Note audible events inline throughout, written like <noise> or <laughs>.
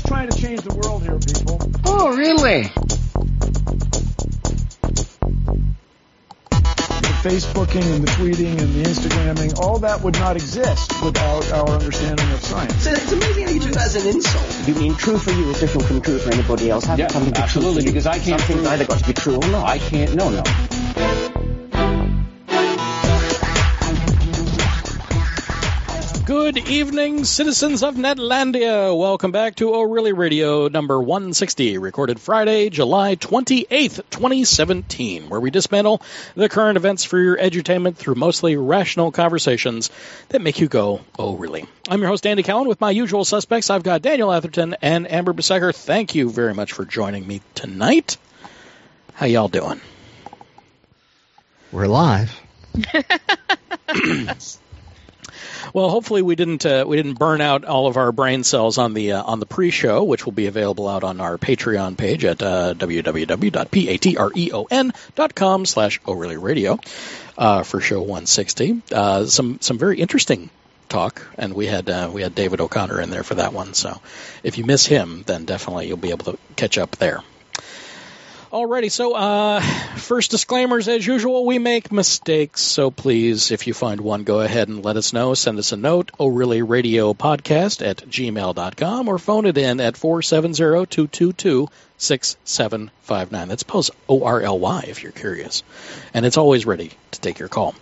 just trying to change the world here, people. Oh, really? The Facebooking and the tweeting and the Instagramming, all that would not exist without our understanding of science. So it's amazing how you do that as an insult. You mean true for you is different from true for anybody else? Having Yeah, something to absolutely, True for you. because I can't Something's either got to be true or not. I can't. No, no. Good evening, citizens of Netlandia. Welcome back to O'Reilly Radio number 160, recorded Friday, July 28th, 2017, where we dismantle the current events for your edutainment through mostly rational conversations that make you go, oh, really. I'm your host, Andy Cowan, with my usual suspects. I've got Daniel Atherton and Amber Besecker. Thank you very much for joining me tonight. How y'all doing? We're live. <clears throat> Well, hopefully we didn't uh, we didn't burn out all of our brain cells on the uh, on the pre-show, which will be available out on our Patreon page at uh, www.patreon.com slash O'Reilly Radio uh, for show 160. Uh, some some very interesting talk, and we had uh, we had David O'Connor in there for that one. So if you miss him, then definitely you'll be able to catch up there. Alrighty, so uh, first disclaimers as usual, we make mistakes, so please, if you find one, go ahead and let us know. Send us a note, O'Reilly Radio Podcast at gmail.com, or phone it in at 470-222-6759. That's post O-R-L-Y if you're curious. And it's always ready to take your call.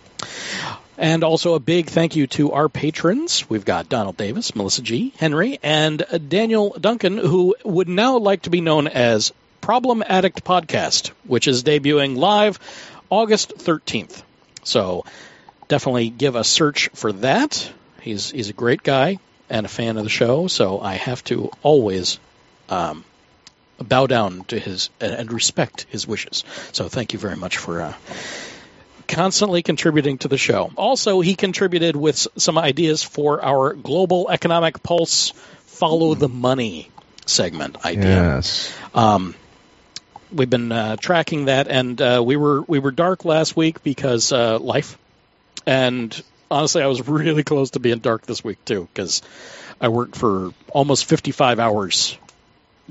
And also a big thank you to our patrons. We've got Donald Davis, Melissa G., Henry, and Daniel Duncan, who would now like to be known as Problem Addict Podcast, which is debuting live August 13th. So definitely give a search for that. He's he's a great guy and a fan of the show, so I have to always um, bow down to his and, respect his wishes. So thank you very much for uh, constantly contributing to the show. Also, he contributed with some ideas for our Global Economic Pulse Follow the Money segment idea. Yes. Um, we've been uh, tracking that, and uh, we were we were dark last week because uh, life, and honestly, I was really close to being dark this week too because I worked for almost 55 hours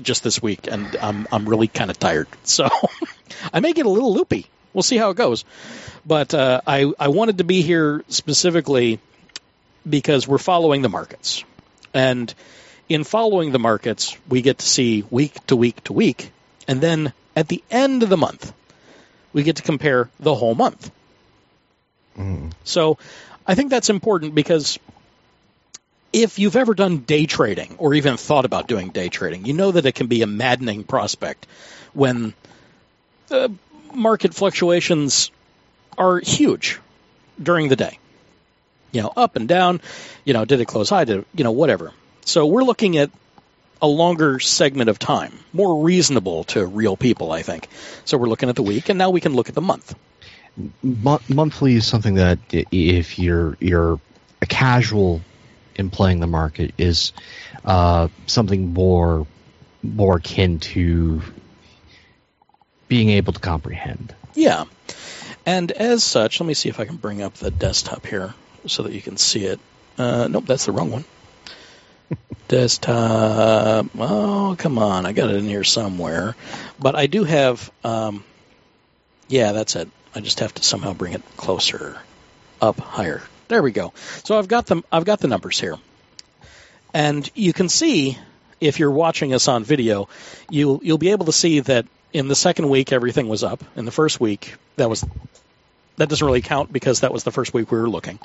just this week, and I'm I'm really kind of tired, <laughs> so I may get a little loopy. We'll see how it goes, but uh, I I wanted to be here specifically because we're following the markets, and in following the markets, we get to see week to week to week, and then at the end of the month, we get to compare the whole month. Mm. So I think that's important because if you've ever done day trading or even thought about doing day trading, you know that it can be a maddening prospect when the market fluctuations are huge during the day. You know, up and down, you know, did it close high, did it, you know, whatever. So we're looking at a longer segment of time, more reasonable to real people, I think. So we're looking at the week, and now we can look at the month. Mo- monthly is something that if you're you're a casual in playing the market is uh, something more more akin to being able to comprehend. Yeah. And as such, let me see if I can bring up the desktop here so that you can see it. Uh, nope, that's the wrong one. Desktop. Oh, come on. I got it in here somewhere. But I do have. Um, yeah, that's it. I just have to somehow bring it closer, up higher. There we go. So I've got them. I've got the numbers here, and you can see if you're watching us on video, you you'll be able to see that in the second week everything was up. In the first week, that was that doesn't really count because that was the first week we were looking.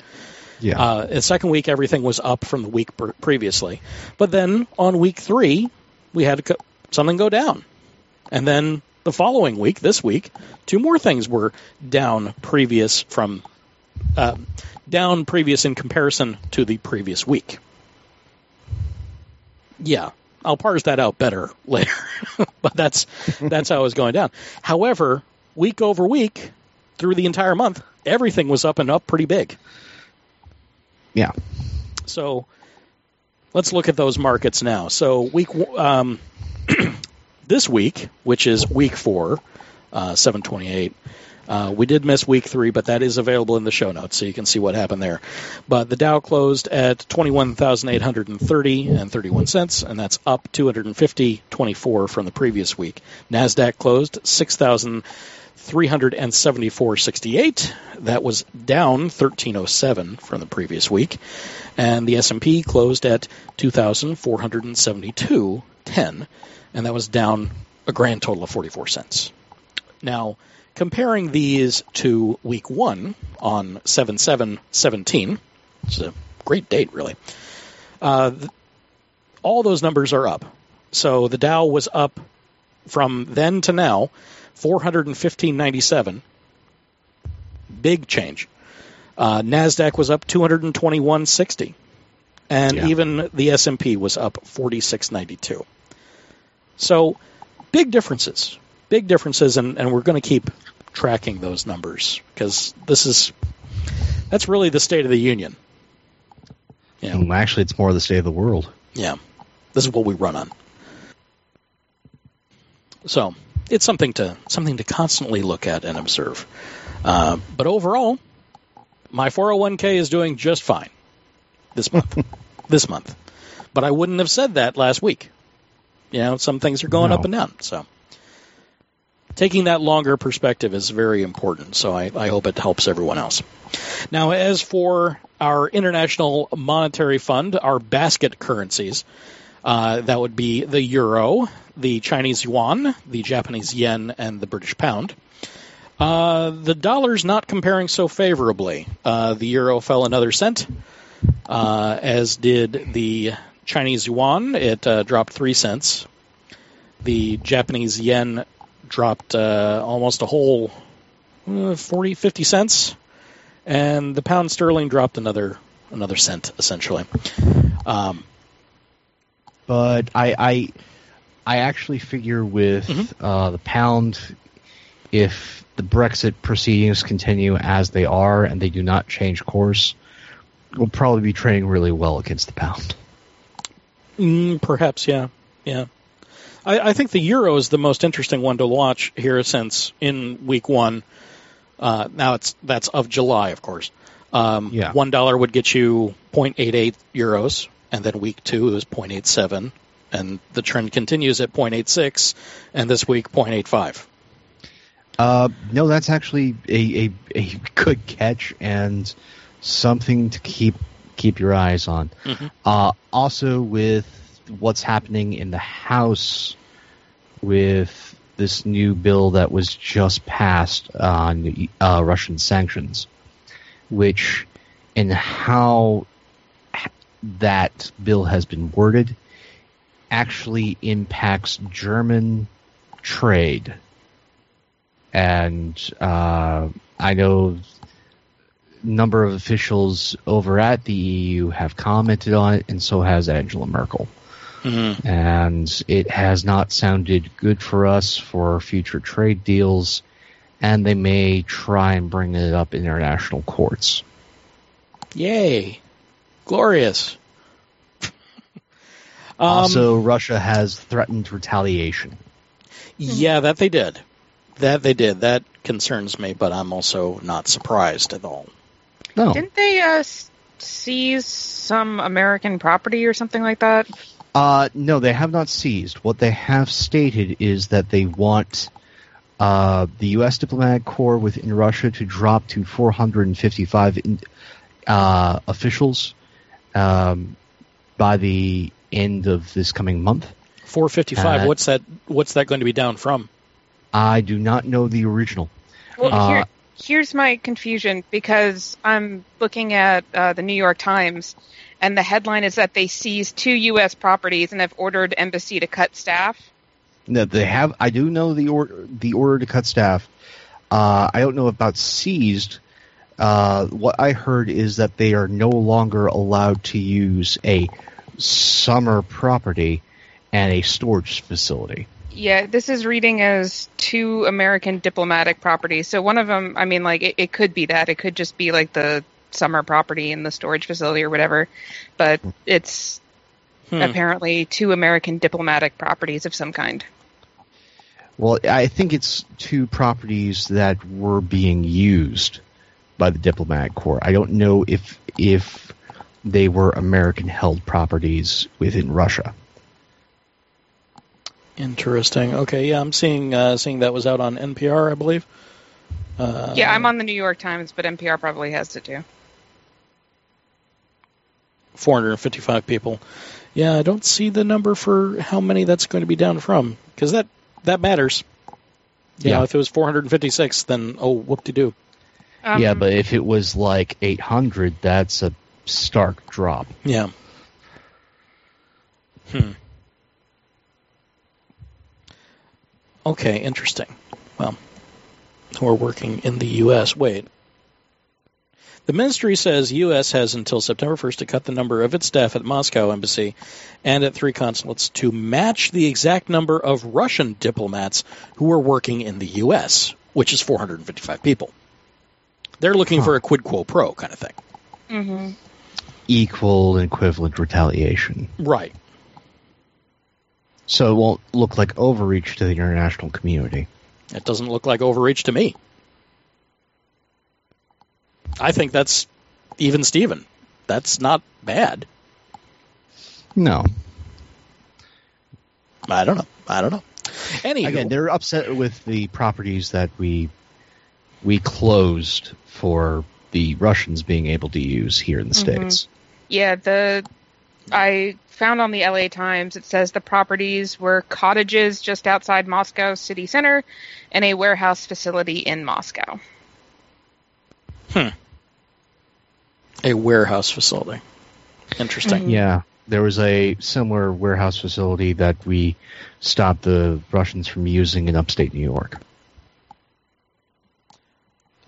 Yeah. Uh, the second week, everything was up from the week pr- previously. But then on week three, we had co- something go down. And then the following week, this week, two more things were down previous from uh, down previous in comparison to the previous week. Yeah, I'll parse that out better <laughs> later, but that's that's how it was going down. However, week over week, through the entire month, everything was up and up pretty big. Yeah. So let's look at those markets now. So week um, <clears throat> this week, which is week four, uh, seven twenty eight. Uh, we did miss week three, but that is available in the show notes, so you can see what happened there. But the Dow closed at 21,830 and 31 cents, and that's up 250.24 from the previous week. Nasdaq closed 6,374.68. That was down 1307 from the previous week, and the S&P closed at 2,472.10, and that was down a grand total of 44 cents. Now, comparing these to week one on 7 7 17, it's a great date, really. Uh, all those numbers are up. So the Dow was up from then to now 415.97. Big change. Uh, Nasdaq was up 221.60, and Yeah. even the S&P was up 46.92. So big differences, big differences, and, and we're going to keep tracking those numbers because this is that's really the state of the union. Yeah, Mm, Actually, it's more the state of the world. yeah, this is what we run on. So it's something to something to constantly look at and observe. Uh, but overall, my 401k is doing just fine this month. <laughs> this month, but I wouldn't have said that last week. You know, some things are going No. up and down. So taking that longer perspective is very important. So I, I hope it helps everyone else. Now, as for our International Monetary Fund, our basket currencies, uh, that would be the euro, the Chinese yuan, the Japanese yen, and the British pound. Uh, the dollar's not comparing so favorably. Uh, the euro fell another cent, uh, as did the Chinese yuan. It uh, dropped three cents. The Japanese yen dropped uh, almost a whole uh, 40, 50 cents, and the pound sterling dropped another another cent essentially. Um, But I, I, I actually figure with Mhm. uh, the pound, if the Brexit proceedings continue as they are and they do not change course, we'll probably be trading really well against the pound. Mm, perhaps, yeah, yeah. I, I think the euro is the most interesting one to watch here since in week one. Uh, now it's that's of July, of course. Um, Yeah. One dollar would get you 0.88 euros, and then week two it was 0.87, and the trend continues at 0.86, and this week 0.85. Uh, no, that's actually a, a, a good catch and something to keep keep your eyes on. Mhm. Uh, also, with what's happening in the House with this new bill that was just passed on uh, Russian sanctions, which and how that bill has been worded actually impacts German trade and uh, I know a number of officials over at the EU have commented on it, and so has Angela Merkel. Mhm. And it has not sounded good for us for future trade deals, and they may try and bring it up in international courts. Yay! Glorious. um, <laughs> also, Russia has threatened retaliation. Yeah, that they did. That they did. That concerns me, but I'm also not surprised at all. No, Didn't they uh, seize some American property or something like that? Uh, no, they have not seized. What they have stated is that they want uh, the U.S. diplomatic corps within Russia to drop to 455 in, uh, officials um, by the end of this coming month. 455. Uh, what's that? What's that going to be down from? I do not know the original. Well, Uh, here, here's my confusion because I'm looking at uh, the New York Times, and the headline is that they seized two U.S. properties and have ordered embassy to cut staff. No, they have. I do know the order. The order to cut staff. Uh, I don't know about seized. Uh, what I heard is that they are no longer allowed to use a summer property and a storage facility. Yeah, this is reading as two American diplomatic properties. So one of them, I mean, like it, it could be that it could just be like the summer property in the storage facility or whatever, but it's Hmm. apparently two American diplomatic properties of some kind. Well, I think it's two properties that were being used by the diplomatic corps. I don't know if if they were American held properties within Russia. Interesting. Okay, yeah, I'm seeing uh, seeing that was out on NPR, I believe. Uh, yeah, I'm on the New York Times, but NPR probably has it too. 455 people. Yeah, I don't see the number for how many that's going to be down from because that that matters. You Yeah. know, if it was 456, then oh, whoop de doo. Um, yeah, but if it was like 800, that's a stark drop. Yeah. Hmm. Okay, interesting. Well, we're working in the U.S. Wait. The ministry says U.S. has until September 1st to cut the number of its staff at Moscow embassy and at three consulates to match the exact number of Russian diplomats who are working in the U.S., which is 455 people. They're looking for a quid quo pro kind of thing. hmm Equal and equivalent retaliation. Right. So it won't look like overreach to the international community. It doesn't look like overreach to me. I think that's even Steven. That's not bad. No. I don't know. I don't know. Anyway, Again, they're upset with the properties that we we closed for the Russians being able to use here in the Mhm. states. Yeah, the I found on the LA Times it says the properties were cottages just outside Moscow city center and a warehouse facility in Moscow. A warehouse facility. Interesting. Mhm. Yeah, there was a similar warehouse facility that we stopped the Russians from using in upstate New York.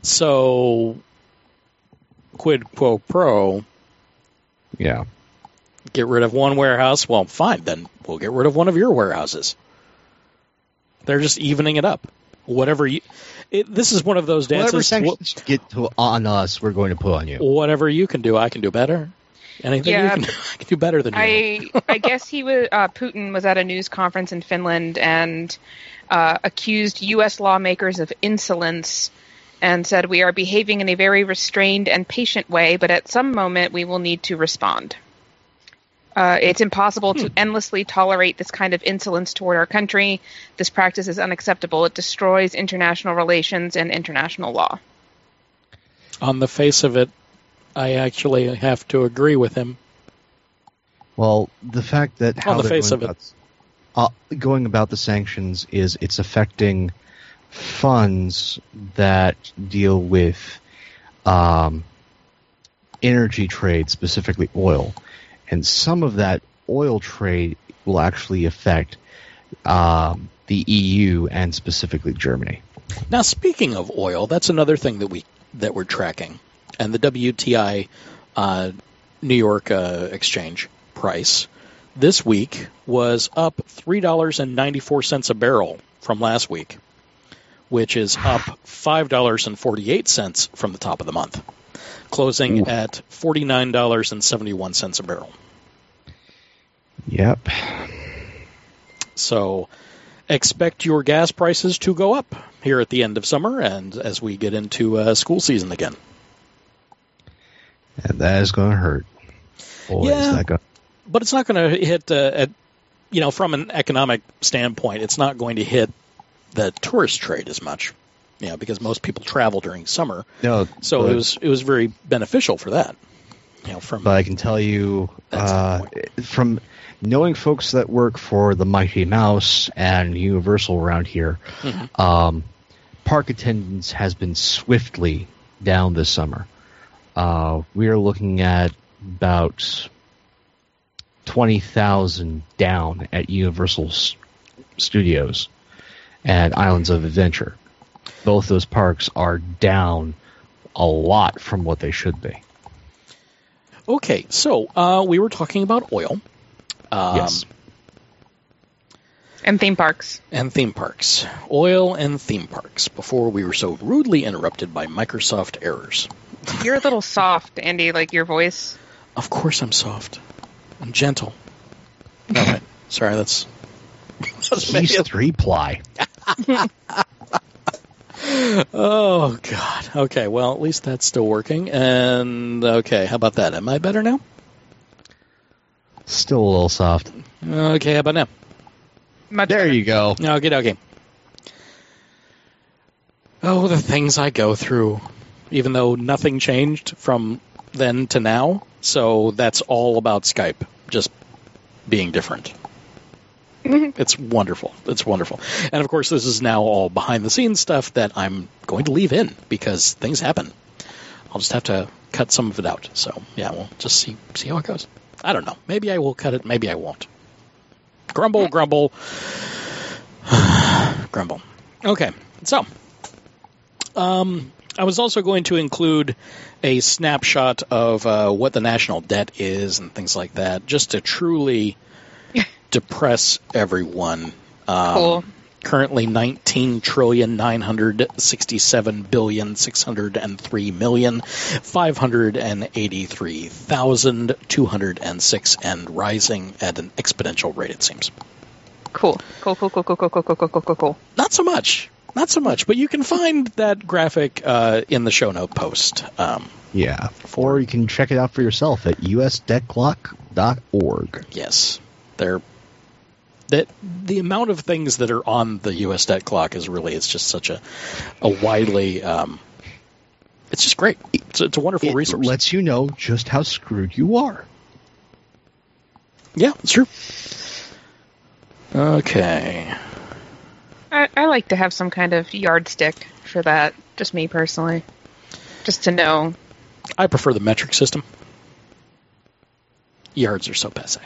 So, quid quo pro, Yeah. get rid of one warehouse. Well, fine, then we'll get rid of one of your warehouses. They're just evening it up. Whatever you. It, this is one of those dances. Whatever sanctions you get to, on us, we're going to put on you. whatever you can do, I can do better. Anything you Yeah. can do, <laughs> I can do better than you. I I guess he was uh, Putin was at a news conference in Finland and uh, accused U.S. lawmakers of insolence and said we are behaving in a very restrained and patient way, but at some moment we will need to respond. Uh, it's impossible to endlessly tolerate this kind of insolence toward our country. This practice is unacceptable. It destroys international relations and international law. On the face of it, I actually have to agree with him. Well, the fact that how On the face going of it. about, uh, going about the sanctions is it's affecting funds that deal with um, energy trade, specifically oil, and some of that oil trade will actually affect um, the EU and specifically Germany. Now, speaking of oil, that's another thing that we that we're tracking, and the WTI uh, New York uh, exchange price this week was up three dollars and ninety four cents a barrel from last week, which is up <sighs> five dollars and forty eight cents from the top of the month, closing Ooh. at forty nine dollars and seventy one cents a barrel. Yep. So expect your gas prices to go up here at the end of summer and as we get into uh, school season again. And that is going to hurt. Boy, Yeah. is that going But it's not going to hit, uh, at, you know, from an economic standpoint, it's not going to hit the tourist trade as much, you know, because most people travel during summer. No, So but- it was it was very beneficial for that. You know, from but I can tell you uh, from knowing folks that work for the Mighty Mouse and Universal around here, Mhm. um, park attendance has been swiftly down this summer. Uh, we are looking at about twenty thousand down at Universal Studios and Islands of Adventure. Both those parks are down a lot from what they should be. Okay, so uh, we were talking about oil. Um, Yes. And theme parks. and theme parks. Oil and theme parks before we were so rudely interrupted by Microsoft errors. <laughs> You're a little soft, Andy, like your voice. Of course I'm soft. I'm gentle. All right. <laughs> Sorry, that's, <laughs> that's He's three ply. Oh God. Okay. Well, at least that's still working. And okay, how about that? Am I better now? Still a little soft. Okay. How about now? Much There better. you go. No. Okay. Okay. Oh, the things I go through, even though nothing changed from then to now. So that's all about Skype, just being different. <laughs> It's wonderful. It's wonderful. And of course, this is now all behind the scenes stuff that I'm going to leave in because things happen. I'll just have to cut some of it out. So yeah, we'll just see see how it goes. I don't know. Maybe I will cut it. Maybe I won't. Grumble, grumble, <sighs> grumble. Okay, so um, I was also going to include a snapshot of uh, what the national debt is and things like that, just to truly depress everyone. Um, Cool. Currently, nineteen trillion nine hundred sixty-seven billion six hundred and three million five hundred and eighty-three thousand two hundred and six, and rising at an exponential rate. It seems. Cool. Cool. Cool. Cool. Cool. Cool. Cool. Cool. Cool. Cool. Cool. Cool. Not so much. Not so much. But you can find that graphic uh, in the show note post. Um, Yeah. Or you can check it out for yourself at usdebtclock.org. yes, they're that the amount of things that are on the U.S. debt clock is really it's just such a a widely um, it's just great. It's, it's a wonderful It resource. lets you know just how screwed you are. yeah, it's true. Okay. I, I like to have some kind of yardstick for that. Just me personally. Just to know. I prefer the metric system. Yards are so passe.